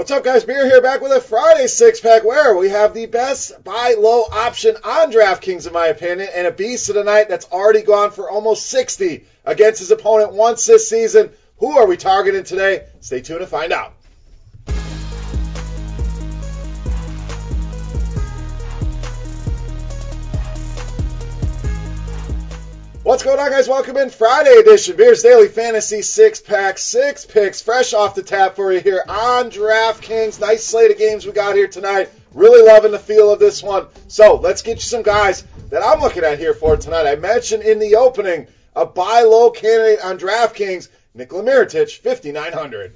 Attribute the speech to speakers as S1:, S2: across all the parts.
S1: What's up, guys? Beer here back with a Friday six pack where we have the best buy low option on DraftKings, in my opinion, and a beast of the night that's already gone for almost 60 against his opponent once this season. Who are we targeting today? Stay tuned to find out. What's going on, guys? Welcome in Friday edition Beers Daily Fantasy Six Pack, six picks fresh off the tap for you here on DraftKings. Nice slate of games we got here tonight. Really loving the feel of this one. So let's get you some guys that I'm looking at here for tonight. I mentioned in the opening a buy low candidate on DraftKings, Nikola Mirotic, 5,900.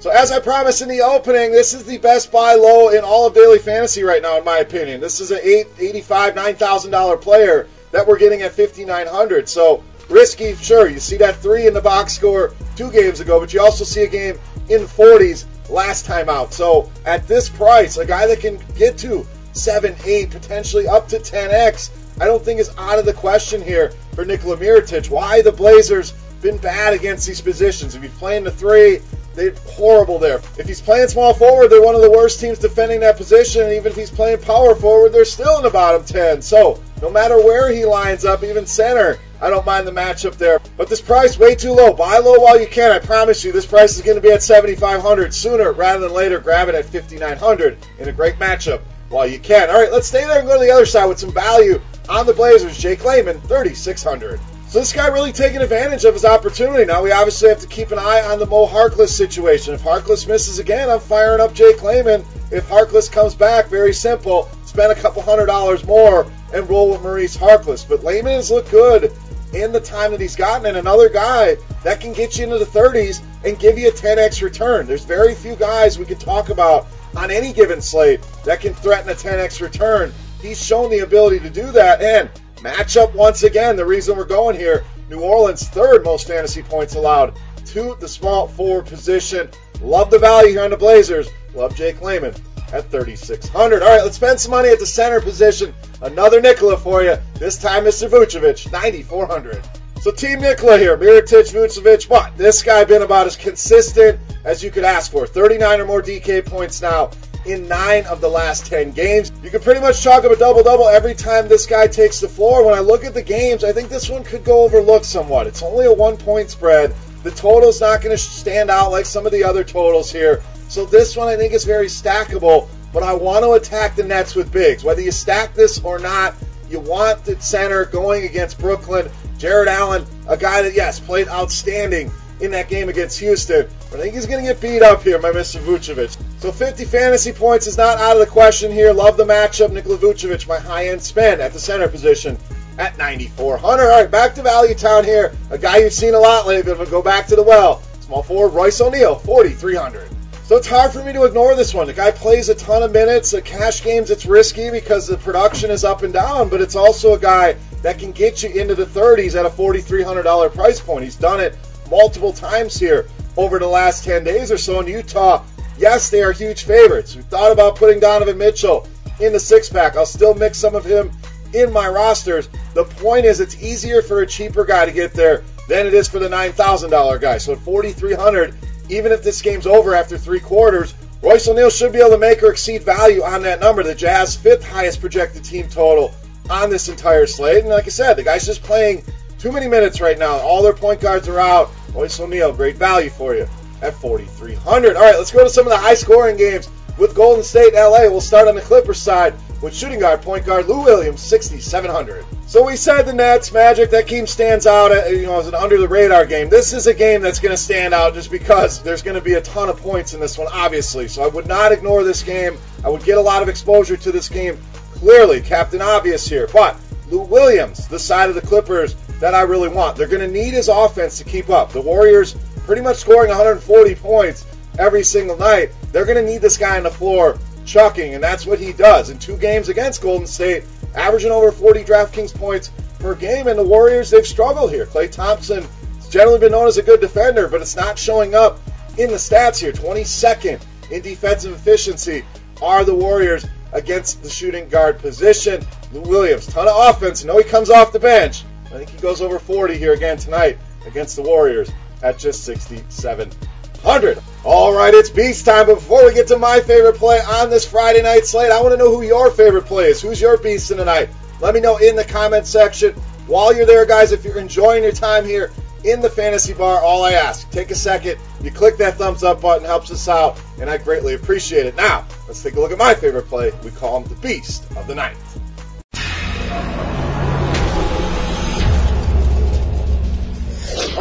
S1: So as I promised in the opening, this is the best buy low in all of daily fantasy right now, in my opinion. This is an eight, eighty-five, nine thousand dollar player that we're getting at 5,900. So risky, sure. You see that three in the box score two games ago, but you also see a game in 40s last time out. So at this price, a guy that can get to 7, 8, potentially up to 10x, I don't think is out of the question here for Nikola Mirotic. Why the Blazers been bad against these positions? If he's playing the three, they're horrible there. If he's playing small forward, they're one of the worst teams defending that position. And even if he's playing power forward, they're still in the bottom 10. So no matter where he lines up, even center, I don't mind the matchup there. But this price way too low. Buy low while you can. I promise you, this price is going to be at 7,500 sooner rather than later. Grab it at 5,900 in a great matchup while you can. All right, let's stay there and go to the other side with some value on the Blazers. Jake Layman, 3,600. So this guy really taking advantage of his opportunity. Now we obviously have to keep an eye on the Mo Harkless situation. If Harkless misses again, I'm firing up Jake Layman. If Harkless comes back, very simple. Spend a couple hundred dollars more and roll with Maurice Harkless. But Layman has looked good in the time that he's gotten, and another guy that can get you into the 30s and give you a 10x return. There's very few guys we can talk about on any given slate that can threaten a 10x return. He's shown the ability to do that, and Matchup once again, the reason we're going here. New Orleans third most fantasy points allowed to the small forward position. Love the value here on the Blazers. Love Jake Layman at 3,600. All right, let's spend some money at the center position. Another Nikola for you. This time, Mr. Vucevic, 9,400. So Team Nikola here, Mirotic, Vucevic, what? This guy been about as consistent as you could ask for. 39 or more DK points now in nine of the last 10 games. You can pretty much chalk up a double double every time this guy takes the floor. When I look at the games, I think this one could go overlooked somewhat. It's only a one point spread. The total's not going to stand out like some of the other totals here. So this one I think is very stackable, but I want to attack the Nets with bigs. Whether you stack this or not, you want the center going against Brooklyn. Jarrett Allen, a guy that, yes, played outstanding in that game against Houston. But I think he's going to get beat up here by Mr. Vucevic. So 50 fantasy points is not out of the question here. Love the matchup. Nikola Vucevic, my high-end spend at the center position at 9,400. All right, back to Value Town here. A guy you've seen a lot lately, but go back to the well. Small forward Royce O'Neale, 4,300. So it's hard for me to ignore this one. The guy plays a ton of minutes. The cash games, it's risky because the production is up and down, but it's also a guy that can get you into the 30s at a $4,300 price point. He's done it multiple times here over the last 10 days or so in Utah. Yes, they are huge favorites. We thought about putting Donovan Mitchell in the six pack. I'll still mix some of him in my rosters. The point is, it's easier for a cheaper guy to get there than it is for the $9,000 guy. So at 4,300, even if this game's over after three quarters, Royce O'Neale should be able to make or exceed value on that number. The Jazz fifth highest projected team total on this entire slate. And like I said, the guy's just playing too many minutes right now. All their point guards are out. Royce O'Neale, great value for you at 4,300. All right, let's go to some of the high scoring games with Golden State LA. We'll start on the Clippers side with shooting guard, point guard Lou Williams, 6,700. So we said the Nets, Magic, that game stands out, uh, you know, as an under the radar game. This is a game that's going to stand out just because there's going to be a ton of points in this one, obviously. So I would not ignore this game. I would get a lot of exposure to this game. Clearly, Captain Obvious here. But Lou Williams, the side of the Clippers that I really want. They're going to need his offense to keep up. The Warriors pretty much scoring 140 points every single night. They're going to need this guy on the floor chucking, and that's what he does. In two games against Golden State, averaging over 40 DraftKings points per game, and the Warriors, they've struggled here. Klay Thompson has generally been known as a good defender, but it's not showing up in the stats here. 22nd in defensive efficiency are the Warriors against the shooting guard position. Lou Williams, ton of offense. Know he comes off the bench, I think he goes over 40 here again tonight against the Warriors at just 6,700. All right, it's beast time. Before we get to my favorite play on this Friday night slate, I want to know who your favorite play is. Who's your beast in the night? Let me know in the comment section. While you're there, guys, if you're enjoying your time here in the fantasy bar, all I ask, take a second, you click that thumbs up button, helps us out, and I greatly appreciate it. Now, let's take a look at my favorite play. We call him the beast of the night.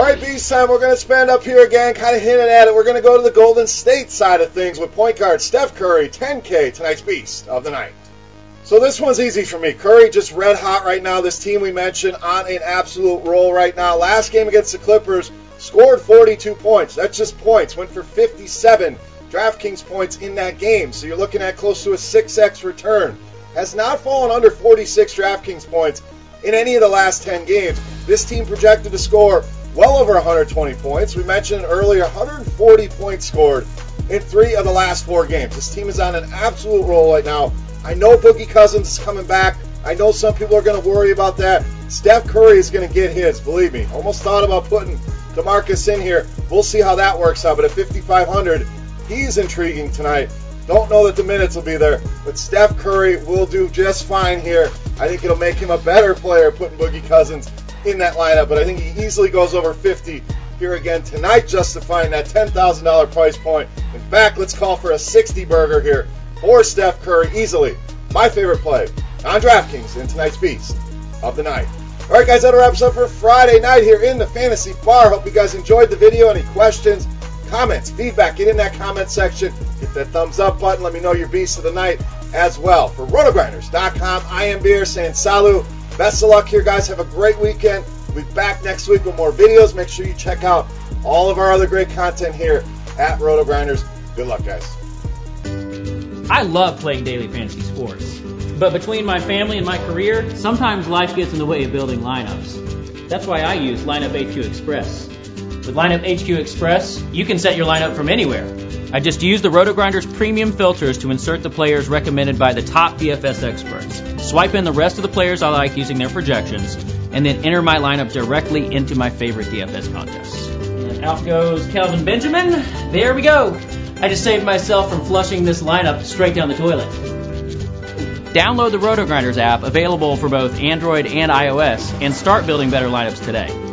S1: All right, Beast time. We're going to spend up here again, kind of hinting at it. We're going to go to the Golden State side of things with point guard Steph Curry, 10K, tonight's Beast of the night. So this one's easy for me. Curry just red hot right now. This team we mentioned on an absolute roll right now. Last game against the Clippers, scored 42 points. That's just points. Went for 57 DraftKings points in that game. So you're looking at close to a 6x return. Has not fallen under 46 DraftKings points in any of the last 10 games. This team projected to score well over 120 points. We mentioned earlier 140 points scored in three of the last four games. This team is on an absolute roll right now. I know Boogie Cousins is coming back. I know some people are going to worry about that. Steph Curry is going to get his, believe me. Almost thought about putting DeMarcus in here. We'll see how that works out. But at 5,500, he's intriguing tonight. Don't know that the minutes will be there, but Steph Curry will do just fine here. I think it'll make him a better player putting Boogie Cousins in that lineup, but I think he easily goes over 50 here again tonight, justifying that $10,000 price point. In fact, let's call for a 60 burger here for Steph Curry easily. My favorite play on DraftKings in tonight's Beast of the Night. All right, guys, that wraps up for Friday night here in the Fantasy Bar. Hope you guys enjoyed the video. Any questions, comments, feedback, get in that comment section. Hit that thumbs up button. Let me know your Beast of the Night as well. For rotogrinders.com, I am Beer saying salut. Best of luck here, guys. Have a great weekend. We'll be back next week with more videos. Make sure you check out all of our other great content here at RotoGrinders. Good luck, guys.
S2: I love playing daily fantasy sports. But between my family and my career, sometimes life gets in the way of building lineups. That's why I use Lineup HQ Express. With Lineup HQ Express, you can set your lineup from anywhere. I just use the RotoGrinders premium filters to insert the players recommended by the top DFS experts. Swipe in the rest of the players I like using their projections, and then enter my lineup directly into my favorite DFS contests. And out goes Kelvin Benjamin. There we go. I just saved myself from flushing this lineup straight down the toilet. Download the RotoGrinders app, available for both Android and iOS, and start building better lineups today.